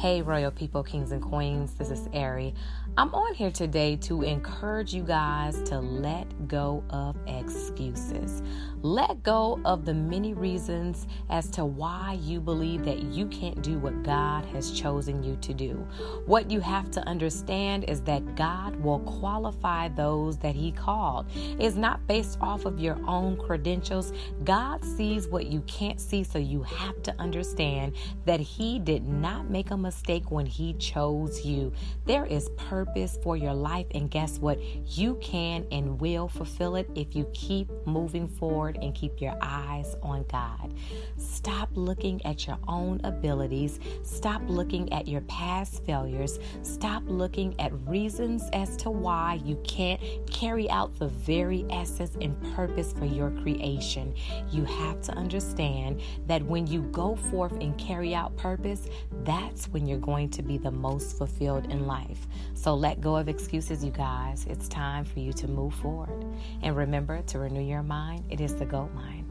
Hey, royal people, kings and queens, this is Ari. I'm on here today to encourage you guys to let go of excuses. Let go of the many reasons as to why you believe that you can't do what God has chosen you to do. What you have to understand is that God will qualify those that He called. It's not based off of your own credentials. God sees what you can't see, so you have to understand that He did not make a mistake when He chose you. There is purpose for your life, and guess what? You can and will fulfill it if you keep moving forward and keep your eyes on God. Stop looking at your own abilities, stop looking at your past failures, stop looking at reasons as to why you can't carry out the very essence and purpose for your creation. You have to understand that when you go forth and carry out purpose, that's when you're going to be the most fulfilled in life. So let go of excuses, you guys. It's time for you to move forward. And remember to renew your mind. It is the GOAT mind.